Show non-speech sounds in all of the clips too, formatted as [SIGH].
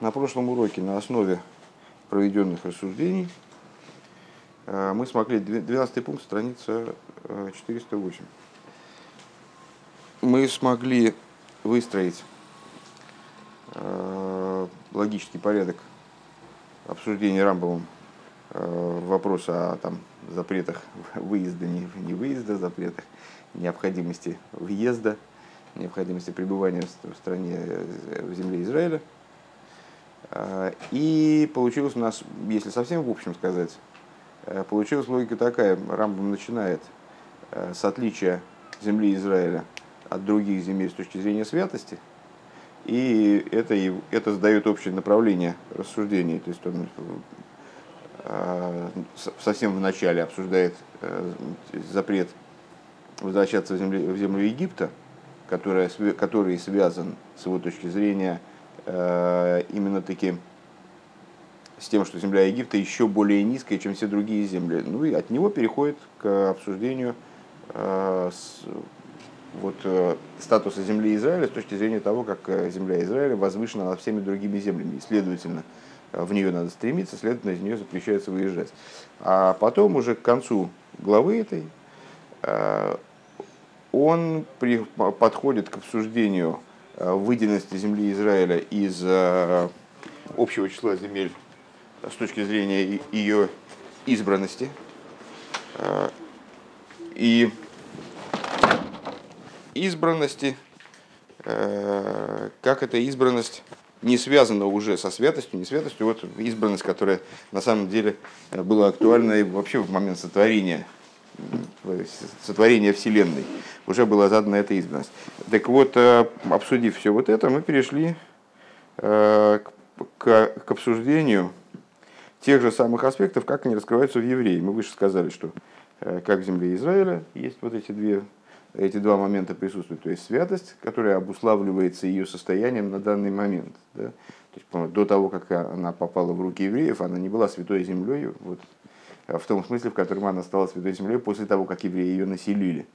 На прошлом уроке на основе проведенных рассуждений э, мы смогли, 12 пункт, страница 408. Э, мы смогли выстроить э, логический порядок обсуждения Рамбовым вопроса о там, запретах [LAUGHS] выезда, не, не выезда, запретах необходимости въезда, необходимости пребывания в стране, в земле Израиля – и получилось у нас, если совсем в общем сказать, э, получилась логика такая. Рамбам начинает э, с отличия земли Израиля от других земель с точки зрения святости. И это, это задает общее направление рассуждений. То есть он э, совсем в начале обсуждает запрет возвращаться в землю, в землю Египта, которая, который связан с его точки зрения именно таки с тем, что земля Египта еще более низкая, чем все другие земли. Ну и от него переходит к обсуждению э, вот, э, статуса земли Израиля с точки зрения того, как земля Израиля возвышена над всеми другими землями. И, следовательно, в нее надо стремиться, следовательно, из нее запрещается выезжать. А потом уже к концу главы этой он при, подходит к обсуждению Э, выделенности земли Израиля из э, общего числа земель с точки зрения ее избранности. Э, и избранности, как эта избранность не связана уже со святостью, не святостью, вот избранность, которая на самом деле была актуальна и вообще в момент сотворения сотворения Вселенной, уже была задана эта избранность. Так вот, э, обсудив все вот это, мы перешли э, к, обсуждению тех же самых аспектов, как они раскрываются в евреи. Мы выше сказали, что э, как в земле Израиля есть вот эти две эти два момента присутствуют, то есть святость, которая обуславливается ее состоянием на данный момент. Да? То есть, до того, как она попала в руки евреев, она не была святой землей, вот, в том смысле, в котором она стала Святой Землей после того, как евреи ее населили.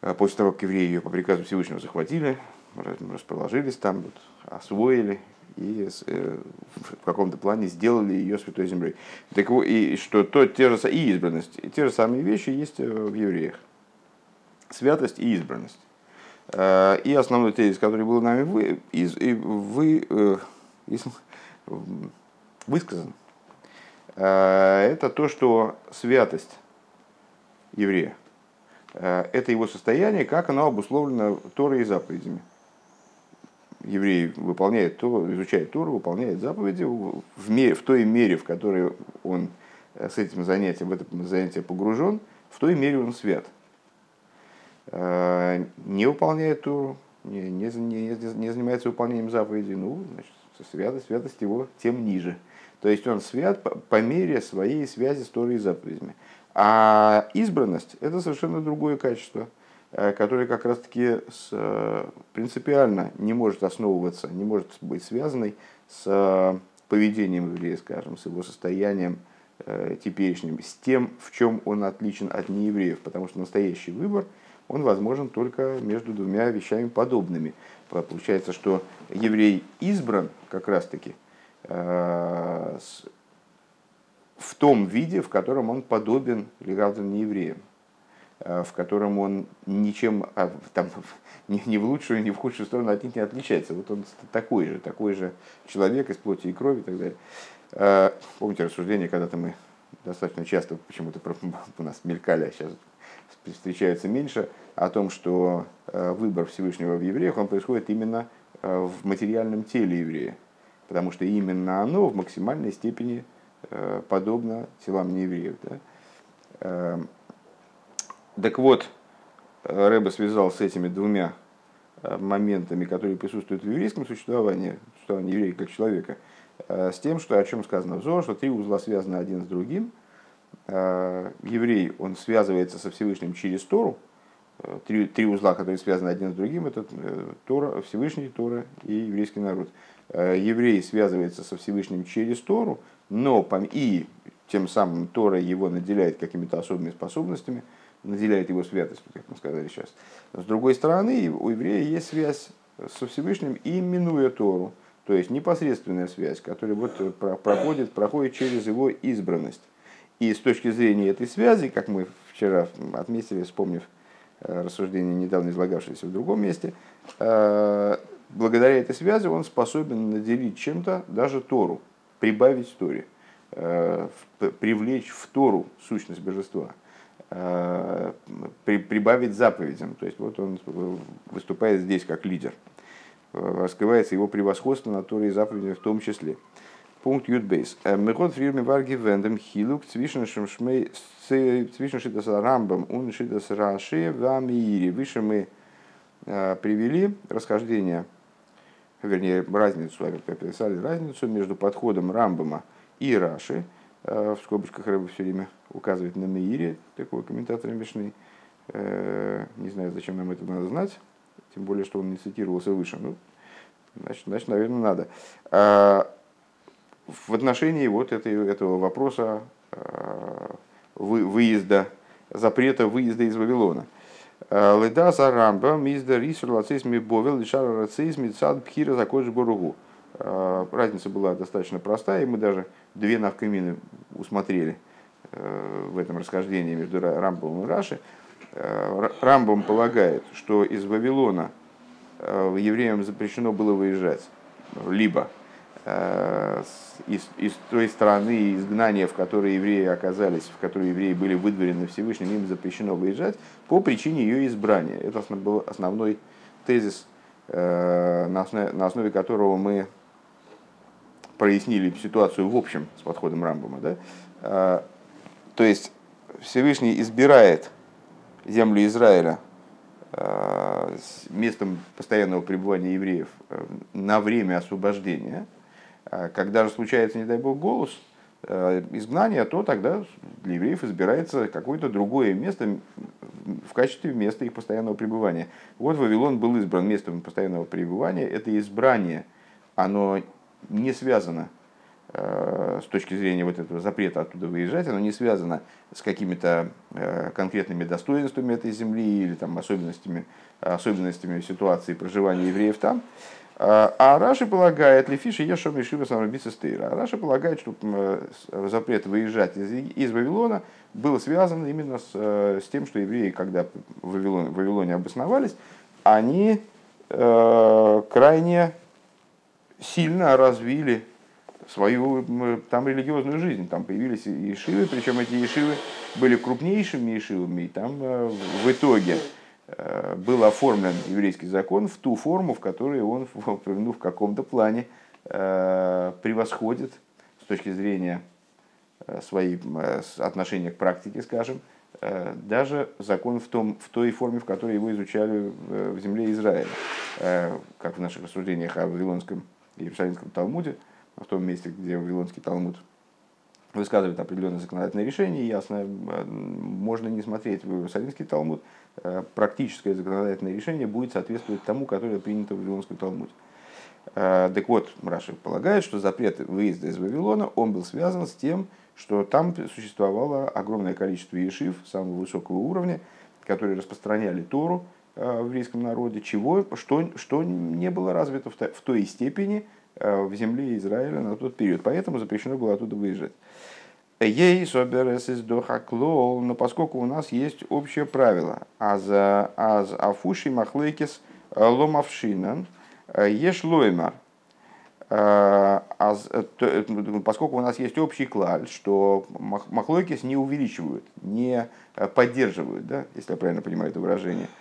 Э, после того, как евреи ее по приказу Всевышнего захватили, расположились там, вот, освоили и э, в каком-то плане сделали ее Святой Землей. Так, и что то, те же, и избранность, и те же самые вещи есть в евреях. Святость и избранность. И основной тезис, который был нами вы, из, вы, из, высказан, Э, это то, что святость еврея, э, это его состояние, как оно обусловлено Торой и заповедями. Еврей выполняет то, изучает Тору, выполняет заповеди в, мере, в той мере, в которой он э, с этим занятием, в это занятие погружен, в той мере он свят. Не выполняет Тору, не, не, не, не занимается выполнением заповедей, ну, значит, святость, святость его тем ниже. То есть он свят по мере своей связи с Торой и заповедями. А избранность – это совершенно другое качество, э, которое как раз-таки э, принципиально не может основываться, не может быть связанной с э, поведением еврея, скажем, с его состоянием теперешним, с тем, в чем он отличен от неевреев, потому что настоящий выбор, он возможен только между двумя вещами подобными. Получается, что еврей избран как раз-таки – в том виде, в котором он подобен легавдам неевреям, э, в котором он ничем а, там, [LAUGHS] ни, в лучшую, ни в худшую сторону от них не отличается. Вот он такой же, такой же человек из плоти и крови и так далее. Э, помните рассуждение, когда-то мы достаточно часто почему-то [LAUGHS] у нас мелькали, а сейчас встречаются меньше, о том, что выбор Всевышнего в евреях, он происходит именно в материальном теле еврея потому что именно оно в максимальной степени э, подобно телам неевреев. Да? Эм, так вот, Рэба связал с этими двумя э, моментами, которые присутствуют в еврейском существовании, существовании еврея как человека, э, с тем, что о чем сказано в Зор, что три узла связаны один с другим. Еврей, он связывается со Всевышним через Тору, три, три узла, которые связаны один с другим, это Тора, Всевышний, Тора и еврейский народ. Э, еврей связывается со Всевышним через Тору, но и тем самым Тора его наделяет какими-то особыми способностями, наделяет его святостью, как мы сказали сейчас. С другой стороны, у еврея есть связь со Всевышним, и минуя Тору, то есть непосредственная связь, которая вот проходит, проходит через его избранность. И с точки зрения этой связи, как мы вчера отметили, вспомнив рассуждение, недавно излагавшееся в другом месте, благодаря этой связи он способен наделить чем-то даже Тору, прибавить Торе, привлечь в Тору сущность божества – Э, при, прибавить заповедям. То есть вот он выступает здесь как лидер. Э, раскрывается его превосходство на Торе и заповеди в том числе. Пункт יו״ד־בית. Э, Мехот фрирми варги вендем хилук цвишншим шмей цвишншитас рамбам он шитас раши вамиири. Выше мы привели расхождение, вернее разницу, описали разницу между подходом Рамбама и Раши – Э, в скобочках рыба все время указывает на Меире, такой комментатор Мишны. Э, не знаю, зачем нам это надо знать, тем более, что он не цитировался выше. Ну, значит, значит наверное, надо. А в отношении вот этой, этого вопроса э, выезда, запрета выезда из Вавилона. Леда за рамба мизда рисур лацизми бовел лишара рацизми цад пхира закодж боругу. Разница была достаточно простая, и мы даже две навкамины усмотрели э, в этом расхождении между Рамбом и Раши. Э, Рамбом полагает, что из Вавилона э, евреям запрещено было выезжать, либо из, из той страны изгнания, в которой евреи оказались, в которой евреи были выдворены Всевышним, им запрещено выезжать по причине ее избрания. Это был основной тезис, на основе, на основе которого мы прояснили ситуацию в общем с подходом Рамбома. Да? А, то есть Всевышний избирает землю Израиля местом постоянного пребывания евреев э, на время освобождения. А когда же случается, не дай бог, голос, э, изгнания, то тогда для евреев избирается какое-то другое место в качестве места их постоянного пребывания. Вот Вавилон был избран местом постоянного пребывания. Это избрание, оно не связано э, с точки зрения вот этого запрета оттуда выезжать, оно не связано с какими-то э, конкретными достоинствами этой земли или там, особенностями, особенностями ситуации проживания евреев там. А, а Раши полагает, Лефиши Ешом Ешива Самрабица Стейра. Раши полагает, что запрет выезжать из, из Вавилона был связан именно с, э, с тем, что евреи, когда в Вавилоне, в Вавилоне обосновались, они э, крайне сильно развили свою там религиозную жизнь. Там появились ешивы, причем эти ешивы были крупнейшими ешивами, и там э, в итоге э, был оформлен еврейский закон в ту форму, в которой он ну, в каком-то плане э, превосходит с точки зрения своей отношения к практике, скажем, даже закон в, том, в той форме, в которой его изучали в земле Израиля, как в наших рассуждениях о Вавилонском Иерусалимском Талмуде, в том месте, где Вавилонский Талмуд высказывает определенное законодательное решение, ясно, можно не смотреть в Иерусалимский Талмуд, э, практическое законодательное решение будет соответствовать тому, которое принято в Вавилонском Талмуде. Э, так вот, Раши полагает, что запрет выезда из Вавилона, он был связан с тем, что там существовало огромное количество ешив самого высокого уровня, которые распространяли Тору, Э, в еврейском народе, чего, что, что не было развито в, той степени э, в земле Израиля на тот период. Поэтому запрещено было оттуда выезжать. Ей соберес из дохаклол, но поскольку у нас есть общее правило, аз, аз афуши махлейкис э, ломавшинан, еш лоймар, поскольку у нас есть общий клаль, что махлойкис не увеличивают, не поддерживают, да, если я правильно понимаю это выражение –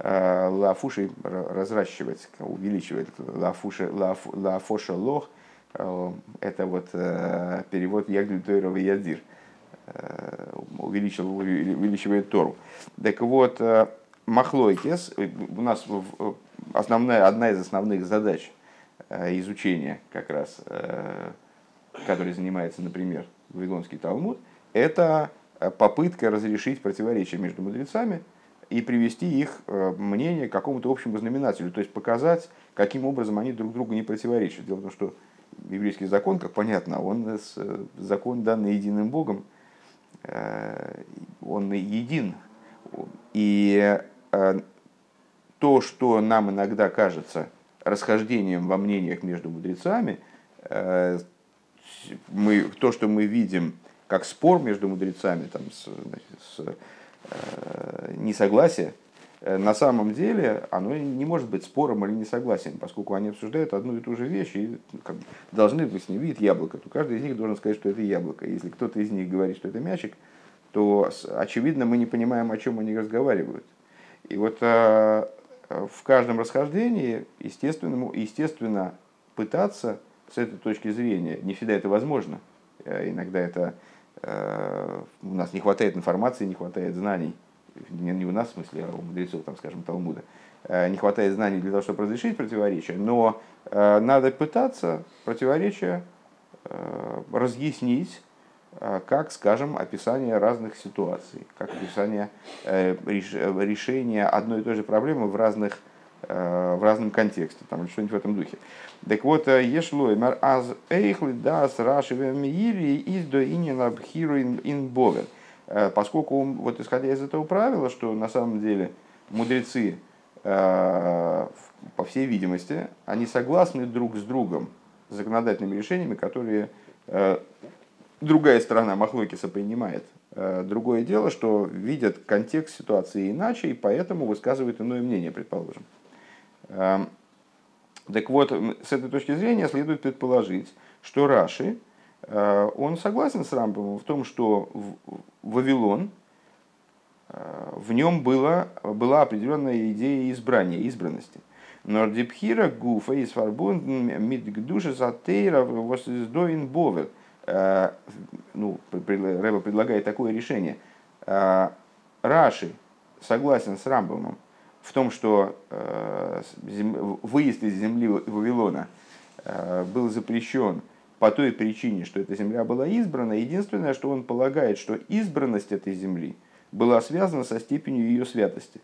Э, лафуши разращивать, увеличивать лафуши, лаф, лафоша лох, э, это вот э, перевод Ягдиль Тойрова Ядир, увеличил, увеличивает Тору. Так вот, Махлойкес, у нас основная, одна из основных задач изучения как раз, которой занимается, например, Вавилонский Талмуд, это попытка разрешить противоречия между мудрецами – и привести их э, мнение к какому-то общему знаменателю, то есть показать, каким образом они друг другу не противоречат. Дело в том, что еврейский закон, как понятно, он э, закон, данный единым Богом, э, он един. И то, что нам иногда кажется расхождением во мнениях между мудрецами, мы, то, что мы видим как спор между мудрецами, там, с, значит, с, э, несогласие, на самом деле оно не может быть спором или несогласием, поскольку они обсуждают одну и ту же вещь и как, должны быть ним видеть яблоко, то каждый из них должен сказать, что это яблоко. Если кто-то из них говорит, что это мячик, то очевидно мы не понимаем, о чем они разговаривают. И вот э, в каждом расхождении, естественно, естественно, пытаться с этой точки зрения, не всегда это возможно, э, иногда это э, у нас не хватает информации, не хватает знаний, не у нас в смысле, а у мудрецов, там, скажем, Талмуда, не хватает знаний для того, чтобы разрешить противоречия, но надо пытаться противоречия разъяснить Э, как, скажем, описание разных ситуаций, как описание э, решения одной и той же проблемы в, разных, э, в разном контексте, там, что-нибудь в этом духе. Так вот, ешлой мар аз эйхли дас рашиве миири из до инина бхиру ин бовен. Поскольку, вот исходя из этого правила, что на самом деле мудрецы, по всей видимости, они согласны друг с другом с законодательными решениями, которые другая сторона Махлокиса принимает. Э, другое дело, что видят контекст ситуации иначе, и поэтому высказывают иное мнение, предположим. Эм, так вот, с этой точки зрения следует предположить, что Раши, э, он согласен с Рамбомом в том, что Вавилон, э, в нем была, была определенная идея избрания, избранности. Нордипхира гуфа из фарбунд мидгдуша затейра воздоин бовер – Э, ну, Рэба предлагает такое решение. Э, Раши согласен с Рамбомом в том, что э, выезд из земли Вавилона был запрещен по той причине, что эта земля была избрана. Единственное, что он полагает, что избранность этой земли была связана со степенью ее святости,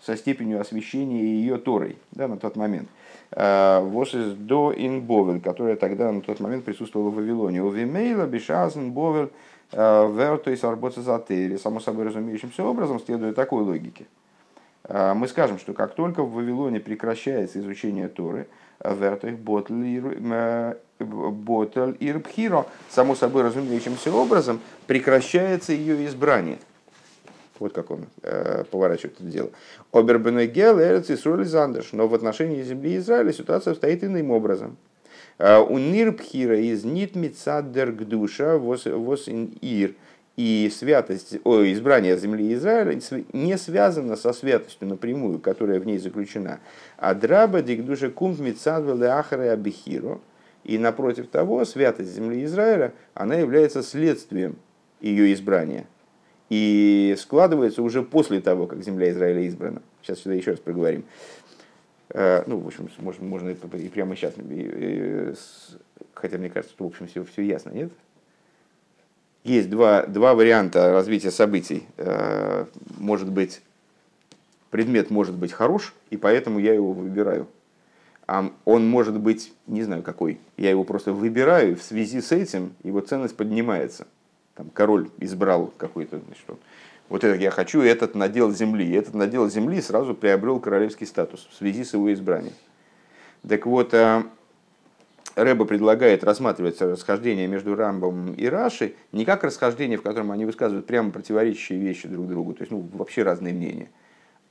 со степенью освящения ее Торой да, на тот момент. Э, Вос из до инбовель, которая тогда на тот момент присутствовала в Вавилоне. У Вимейла бешазен бовель э, верто и сарбота Само собой разумеющимся образом следует такой логике. Э, мы скажем, что как только в Вавилоне прекращается изучение Торы, вертых ботль ирбхиро, само собой разумеющимся образом прекращается ее избрание – вот как он э, поворачивает это дело. Обербенегел, Эрец и Зандерш. Но в отношении земли Израиля ситуация стоит иным образом. Э, у Нирбхира из Нитмицадер Гдуша вос ин ир. И святость, о, избрание земли Израиля не связано со святостью напрямую, которая в ней заключена. А драба дигдуша кумт мицадвеле ахара абихиро. И напротив того, святость земли Израиля, она является следствием ее избрания и складывается уже после того, как земля Израиля избрана. Сейчас сюда еще раз проговорим. Э, ну, в общем, можно, можно и прямо сейчас. Хотя мне кажется, что, в общем, все, все ясно, нет? Есть два, два варианта развития событий. Э, может быть, предмет может быть хорош, и поэтому я его выбираю. А он может быть, не знаю какой, я его просто выбираю, в связи с этим его ценность поднимается – там, король избрал какой-то, значит, вот это я хочу, этот надел земли. Этот надел земли сразу приобрел королевский статус в связи с его избранием. Так вот, э, Рэба предлагает рассматривать расхождение между Рамбом и Рашей не как расхождение, в котором они высказывают прямо противоречащие вещи друг другу, то есть ну, вообще разные мнения,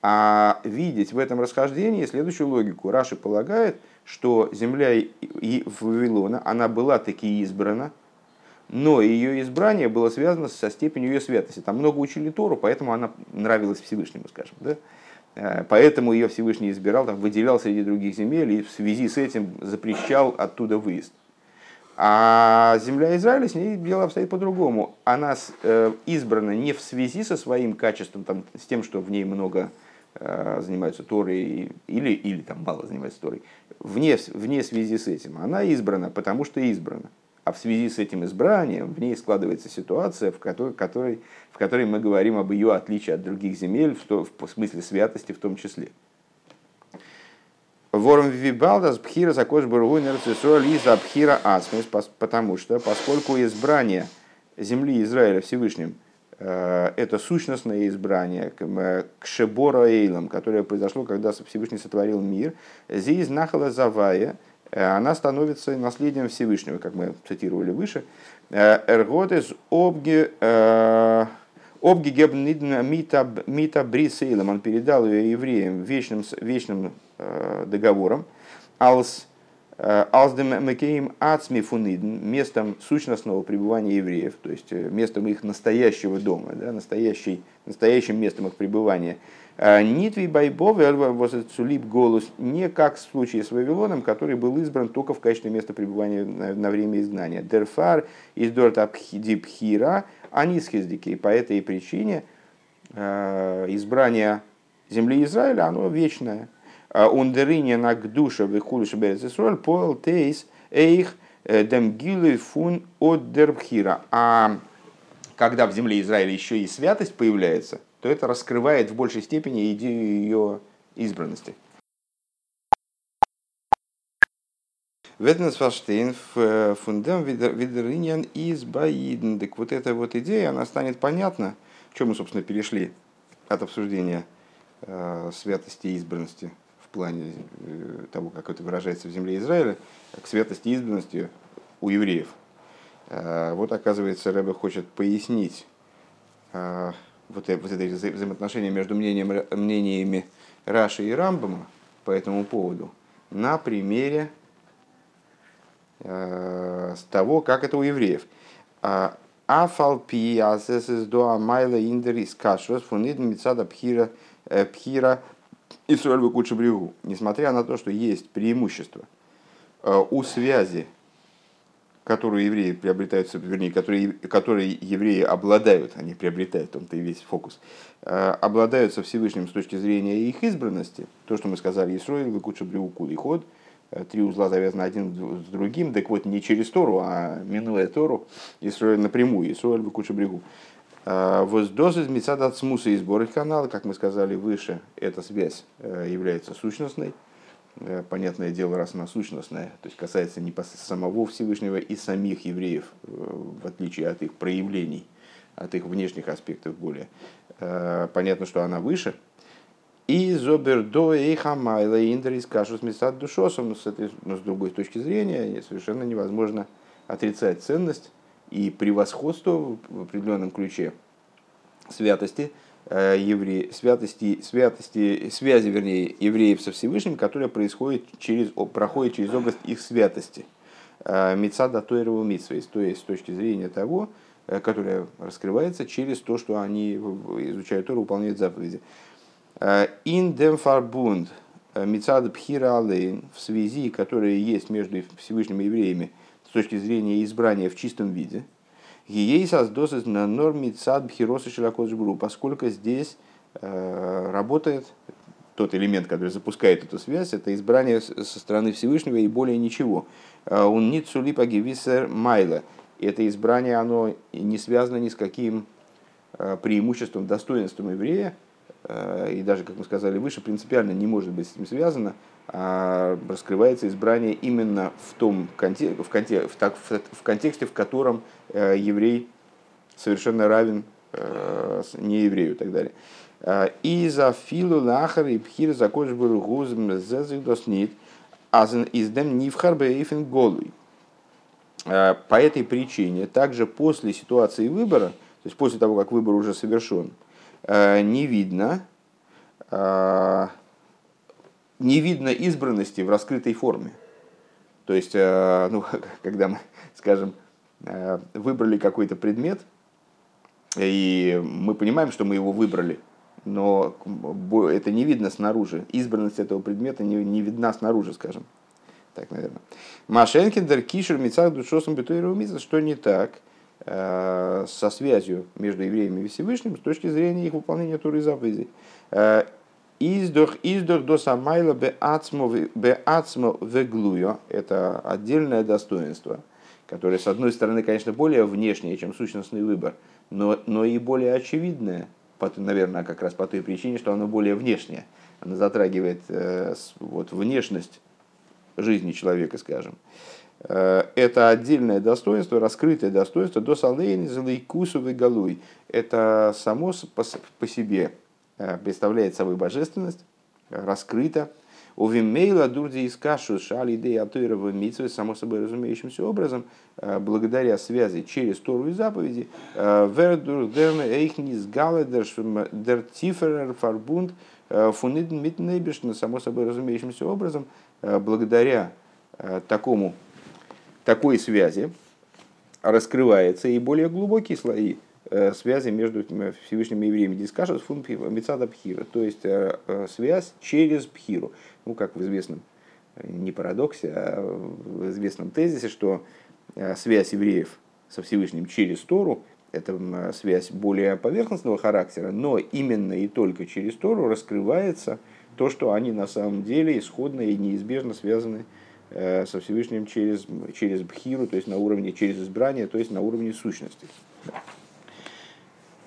а видеть в этом расхождении следующую логику. Раши полагает, что земля Вавилона, она была таки избрана, но ее избрание было связано со степенью ее святости. Там много учили Тору, поэтому она нравилась Всевышнему, скажем. Да? Э, поэтому ее Всевышний избирал, там, выделял среди других земель и в связи с этим запрещал оттуда выезд. А земля Израиля с ней дело обстоит по-другому. Она э, избрана не в связи со своим качеством, там, с тем, что в ней много э, занимаются Торой или, или там мало занимаются Торой, вне, вне связи с этим. Она избрана, потому что избрана. А в связи с этим избранием в ней складывается ситуация, в которой, которой, в которой мы говорим об ее отличии от других земель, в, то, в смысле святости в том числе. Ворм вибалдас бхира закош из бхира ацмис, потому что, поскольку избрание земли Израиля Всевышним это сущностное избрание к Шебора Эйлам, которое произошло, когда Всевышний сотворил мир. Здесь Нахала Завая, она становится наследием Всевышнего, как мы цитировали выше. Эрготес обги Обгигебнидна мита брисейлом, он передал ее евреям вечным, вечным договором. Алс Алсдем Мекеем Ацми Фунидн, местом сущностного пребывания евреев, то есть местом их настоящего дома, да, настоящий, настоящим местом их пребывания. Нитви Байбове Цулип Голос не как в случае с Вавилоном, который был избран только в качестве места пребывания на, время изгнания. Дерфар из Дортапхидипхира Анисхиздики. По этой причине избрание земли Израиля, оно вечное – ундерыне на гдуша выхулиш берецесроль пол тейс эйх демгилы фун от дербхира. А когда в земле Израиля еще и святость появляется, то это раскрывает в большей степени идею ее избранности. Ветнесфаштейн э, фундам видериньян из баидн. Так вот эта вот идея, она станет понятна, чем мы, собственно, перешли от обсуждения э, святости и избранности плане э, того, как это выражается в земле Израиля, к святости и избранности у евреев. А, вот, оказывается, Рэбе хочет пояснить а, вот, это, вот взаимоотношение между мнением, мнениями Раши и Рамбама по этому поводу на примере э, с того, как это у евреев. Афалпи асэсэс доа майла индерис кашос фунид мицада пхира пхира Исруэль Бекуча Бригу, несмотря на то, что есть преимущество э, у связи, которую евреи приобретают, вернее, которые, которые евреи обладают, они приобретают, он-то и весь фокус, э, обладают со Всевышним с точки зрения их избранности, то, что мы сказали, Исруэль Бекуча Бригу Кулиход, э, три узла завязаны один с другим, так вот не через Тору, а минуя Тору, Исруэль напрямую, Исруэль Бекуча Бригу. А, Воздозы Мецад от смуса и сбор их канала, как мы сказали выше, эта связь э, является сущностной. Э, понятное дело, раз она сущностная, то есть касается непосредственно самого Всевышнего и самих евреев, э, в отличие от их проявлений, от их внешних аспектов более. Понятно, что она выше. И зобердо и хамайла индрис кашус мисад душосом, этой, но с другой точки зрения, совершенно невозможно отрицать ценность и превосходство в определенном ключе святости э, евреи, святости, святости, связи, вернее, евреев со Всевышним, которая происходит через, проходит через область их святости. Э, Мецада Тойрова Митсвейс, то есть с точки зрения того, э, которая раскрывается через то, что они изучают Тору, выполняют заповеди. In dem Verbund Мецада Пхира Алейн, в связи, которая есть между Всевышним и евреями, с точки зрения избрания в чистом виде. Ей создосит на норме цад бхироса широкоджбру, поскольку здесь э, работает тот элемент, который запускает эту связь, это избрание со стороны Всевышнего и более ничего. Э, он не цулипа гевисер майла. Это избрание, оно не связано ни с каким э, преимуществом, достоинством еврея, и даже, как мы сказали выше, принципиально не может быть с этим связано, раскрывается избрание именно в том контексте, в, контексте, в, так, в контексте, в котором э, еврей совершенно равен э, не еврею и так далее. А, и за филу лахар и пхир за кожбургузм зезигдоснит азен издем нивхар бейфен голуй. А, по этой причине, также после ситуации выбора, то есть после того, как выбор уже совершен, э, не видно, не видно избранности в раскрытой форме. То есть, э, ну, [LAUGHS] когда мы, скажем, э, выбрали какой-то предмет, и мы понимаем, что мы его выбрали, но это не видно снаружи. Избранность этого предмета не, не видна снаружи, скажем. Так, наверное. Машенкиндер, Кишер, Мицах, Душосом, Бетуиру, что не так э, со связью между евреями и Всевышним с точки зрения их выполнения Туры и заповедей. Издох, издох до самайла бе ацмо веглуё. Это отдельное достоинство, которое, с одной стороны, конечно, более внешнее, чем сущностный выбор, но, но и более очевидное, наверное, как раз по той причине, что оно более внешнее. Оно затрагивает э, вот, внешность жизни человека, скажем. это отдельное достоинство, раскрытое достоинство до салейни залейкусовой голой. Это само по себе представляет собой божественность, раскрыто, у Вимейла Дурди из Кашу Шали Идея Атуирова Митсвы, само собой разумеющимся образом, э, благодаря связи через Тору и заповеди, э, Вердур Дерме Эйхнис Галедер Дер Тиферер Фарбунд э, Фунидн Митнейбишн, само собой разумеющимся образом, благодаря такому, такой связи раскрывается и более глубокие слои. Э, связи между Всевышним и евреями. Дискашет фун мецада пхира, то есть э, э, связь через пхиру. Ну, как в известном, не парадоксе, а в известном тезисе, что связь евреев со Всевышним через Тору – это связь более поверхностного характера, но именно и только через Тору раскрывается то, что они на самом деле исходно и неизбежно связаны со Всевышним через, через бхиру, то есть на уровне, через избрание, то есть на уровне сущности.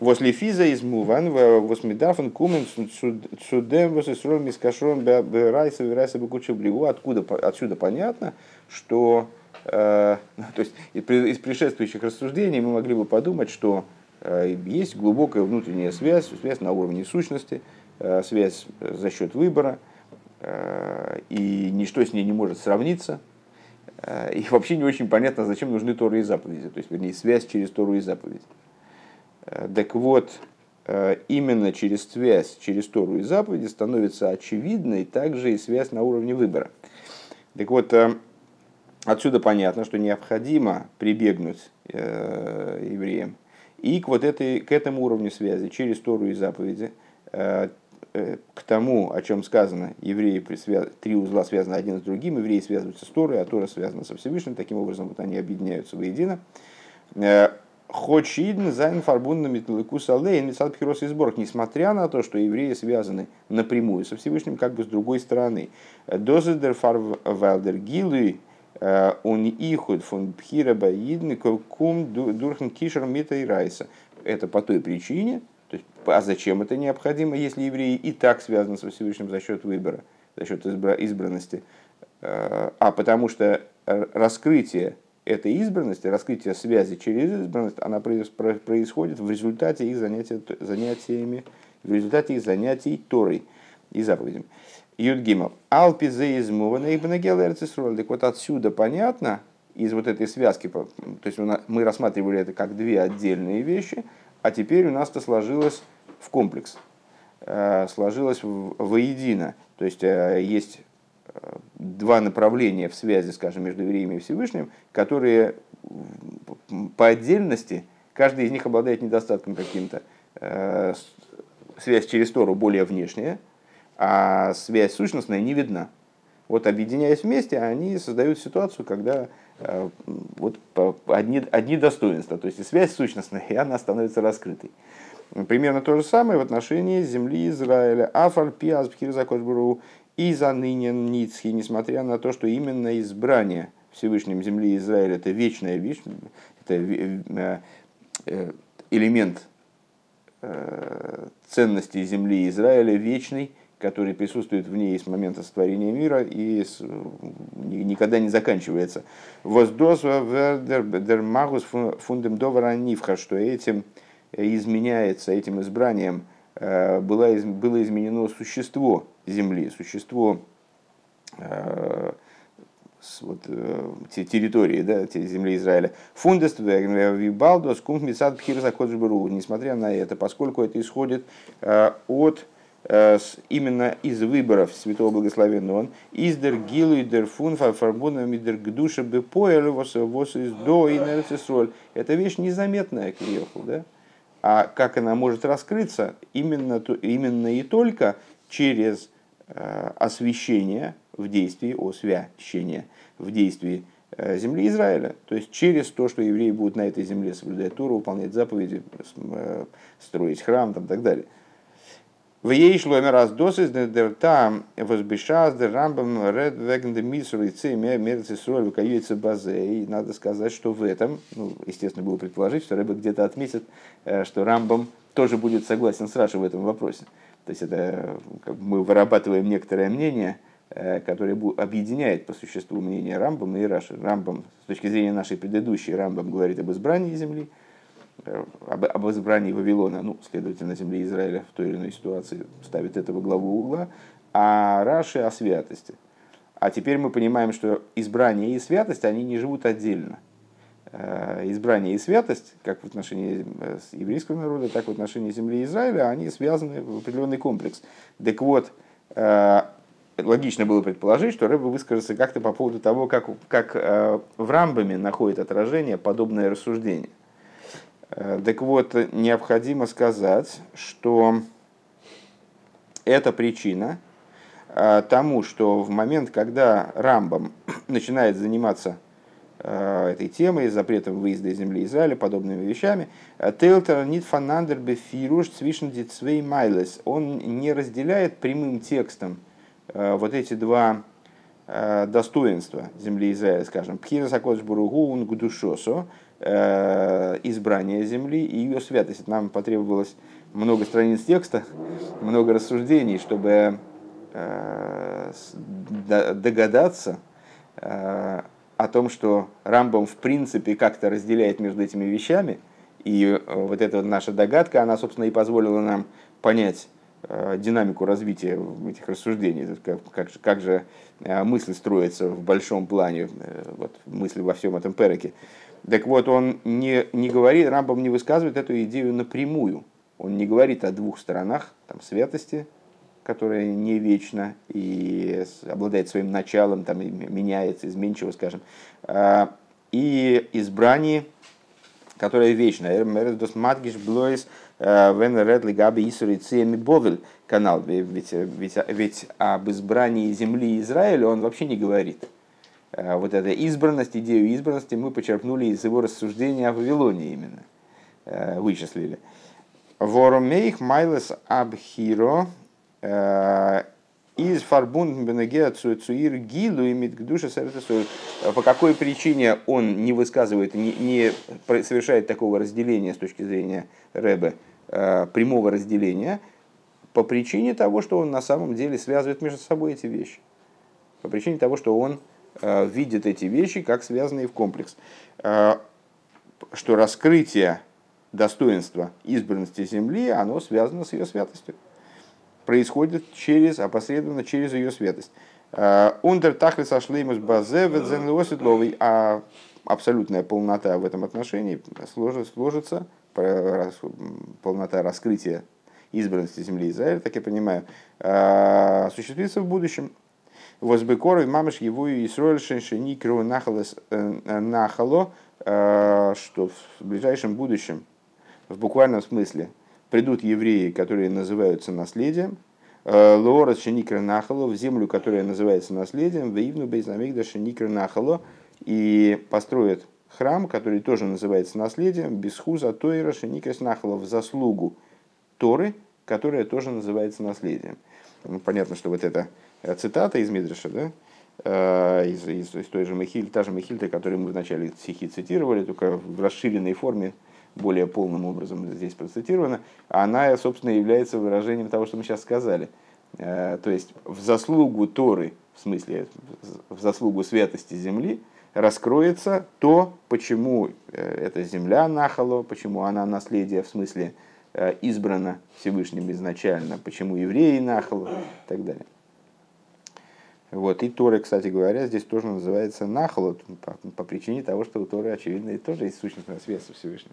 Возле физа из муван, восмидафан кумен судем восесром мискашром райса райса бекучебливу. Откуда, отсюда понятно, что э, [LAUGHS] то есть из предшествующих рассуждений мы могли бы подумать, что э, есть глубокая внутренняя связь, связь на уровне сущности, э, связь за счет выбора, и ничто с ней не может сравниться. И вообще не очень понятно, зачем нужны Торы и заповеди, то есть, вернее, связь через Тору и заповеди. Э, так вот, э, именно через связь, через Тору и заповеди становится очевидной также и связь на уровне выбора. Так вот, э, отсюда понятно, что необходимо прибегнуть евреям и к, вот этой, к этому уровню связи через Тору и заповеди, к тому, о чем сказано, евреи, три узла связаны один с другим, евреи связываются с Торой, а Тора связана со Всевышним, таким образом вот они объединяются воедино. כאטש אידן זיינען פארבונדן מיט אלקות אליין מצד בחירתו יתברך, несмотря на то, что евреи связаны напрямую со Всевышним, как бы с другой стороны. דאס איז דערפאר ווייל דער גילוי און יחוד פון בחירה ביי אידן קומט דורכן קשר מיט אורייתא. Это по той причине, то есть, а зачем это необходимо, если евреи и так связаны со Всевышним за счет выбора, за счет избранности? А потому что раскрытие этой избранности, раскрытие связи через избранность, она происходит в результате их занятия, занятиями, в результате их занятий Торой и заповедями. Юдгимов. Алпизе из Так вот отсюда понятно, из вот этой связки, то есть мы рассматривали это как две отдельные вещи, а теперь у нас это сложилось в комплекс, э, сложилось воедино. То есть э, есть два направления в связи, скажем, между евреями и Всевышним, которые по отдельности, каждый из них обладает недостатком каким-то. Э, связь через Тору более внешняя, а связь сущностная не видна. Вот объединяясь вместе, они создают ситуацию, когда э, вот одни, одни достоинства, то есть связь сущностная, и она становится раскрытой. Примерно то же самое в отношении земли Израиля. Афаль пиаз бхирзакошбуру и за ныне Ницхи, несмотря на то, что именно избрание Всевышним земли Израиля это вечная вещь, это э, э, элемент э, ценности земли Израиля вечный, который присутствует в ней с момента сотворения мира и никогда не заканчивается. Воздозва вердер магус фундем довара нивха, что этим изменяется, этим избранием было, было изменено существо земли, существо э, вот, э, территории да, земли Израиля. Фундест вибалдос кумфмисад пхирзакоджбру. Несмотря на это, поскольку это исходит э, от именно из выборов Святого Благословенного он издер гилу и дер фун фарбуна мидер гдуша бы поэлю вос из до и Это вещь незаметная, Киеху, да? А как она может раскрыться именно, именно и только через освящения в действии, освящения в действии э, земли Израиля. То есть через то, что евреи будут на этой земле соблюдать Туру, выполнять заповеди, э, строить храм там, и так далее. В ей шло раз досыс дер там возбешаз дер рамбам ред веген де мисур и цей мерцы сроль каюется базе. И надо сказать, что в этом, ну, естественно, было предположить, что Рэбе где-то отметит, что Рамбам тоже будет согласен с Рашей в этом вопросе. То есть это как мы вырабатываем некоторое мнение, который объединяет по существу мнение Рамбам и Раши. Рамбам, с точки зрения нашей предыдущей, Рамбам говорит об избрании земли, об, об избрании Вавилона, ну, следовательно, земли Израиля в той или иной ситуации ставит это во главу угла, а Раши о святости. А теперь мы понимаем, что избрание и святость, они не живут отдельно. Э, избрание и святость, как в отношении э, еврейского народа, так и в отношении земли Израиля, они связаны в определенный комплекс. Так вот, э, логично было предположить, что Рэба выскажется как-то по поводу того, как, как в Рамбаме находит отражение подобное рассуждение. Так вот, необходимо сказать, что эта причина тому, что в момент, когда Рамбам [CLEARS THROAT] начинает заниматься этой темой, запретом выезда из земли Израиля, подобными вещами. Э, Тейлтер нит фанандер бефируш цвишн дитсвей майлес. Он не разделяет прямым текстом э, вот эти два достоинства земли Израиля, скажем, Пхира Сакодж Буругу Унгудушосо, избрание земли и ее святость. Нам потребовалось много страниц текста, много рассуждений, чтобы догадаться, о том, что Рамбом в принципе как-то разделяет между этими вещами, и э, вот эта наша догадка, она, собственно, и позволила нам понять э, динамику развития этих рассуждений, как, как, же, как же э, мысль строится в большом плане, вот, мысль во всем этом переке. Так вот, он не, не говорит, Рамбом не высказывает эту идею напрямую. Он не говорит о двух сторонах, там, святости которая не вечна и обладает своим началом, там, меняется, изменчиво, скажем, а, и избрание, которое вечно. Эрмердос Матгиш Блойс а, Вен Ред Лигаби Исури Циеми Бовель канал. Ведь, ведь, ведь об избрании земли Израиля он вообще не говорит. А, вот эта избранность, идею избранности мы почерпнули из его рассуждения о Вавилоне именно, вычислили. Воромейх Майлес Абхиро из фарбунд бенегеа цуир гилу и мидгдуша По какой причине он не высказывает, не, не совершает такого разделения с точки зрения Рэбе, э, прямого разделения, по причине того, что он на самом деле связывает между собой эти вещи. По причине того, что он э, видит эти вещи как связанные в комплекс. Что раскрытие достоинства избранности Земли, оно связано с ее святостью происходит через, опосредованно через ее светость. Ундер тахлис ашлеймус базе ведзенлоситловый, а абсолютная полнота в этом отношении сложится, полнота раскрытия избранности земли Израиля, так я понимаю, а, осуществится в будущем. Возбекорой мамыш его и Исроэль нахалос э, нахало, что в ближайшем будущем, в буквальном смысле, придут евреи, которые называются наследием, э, Лорас Шеникер Нахало, в землю, которая называется наследием, Вейвну Бейзамигда Шеникер Нахало, и построят храм, который тоже называется наследием, Бесхуза Тойра Шеникер Нахало, в заслугу Торы, которая тоже называется наследием. Ну, понятно, что вот эта э, цитата из Мидриша, да, э, из, из, из той же Мехиль, та же Мехильта, которую мы в начале стихи цитировали, только в расширенной форме, более полным образом здесь процитирована, она, собственно, является выражением того, что мы сейчас сказали. Э, то есть в заслугу Торы, в смысле в заслугу святости земли, раскроется то, почему э, эта земля нахало, почему она наследие, в смысле э, избрана Всевышним изначально, почему евреи нахало и так далее. Вот. И Торы, кстати говоря, здесь тоже называется нахало по, по причине того, что у Торы, очевидно, тоже есть сущностная связь со Всевышним.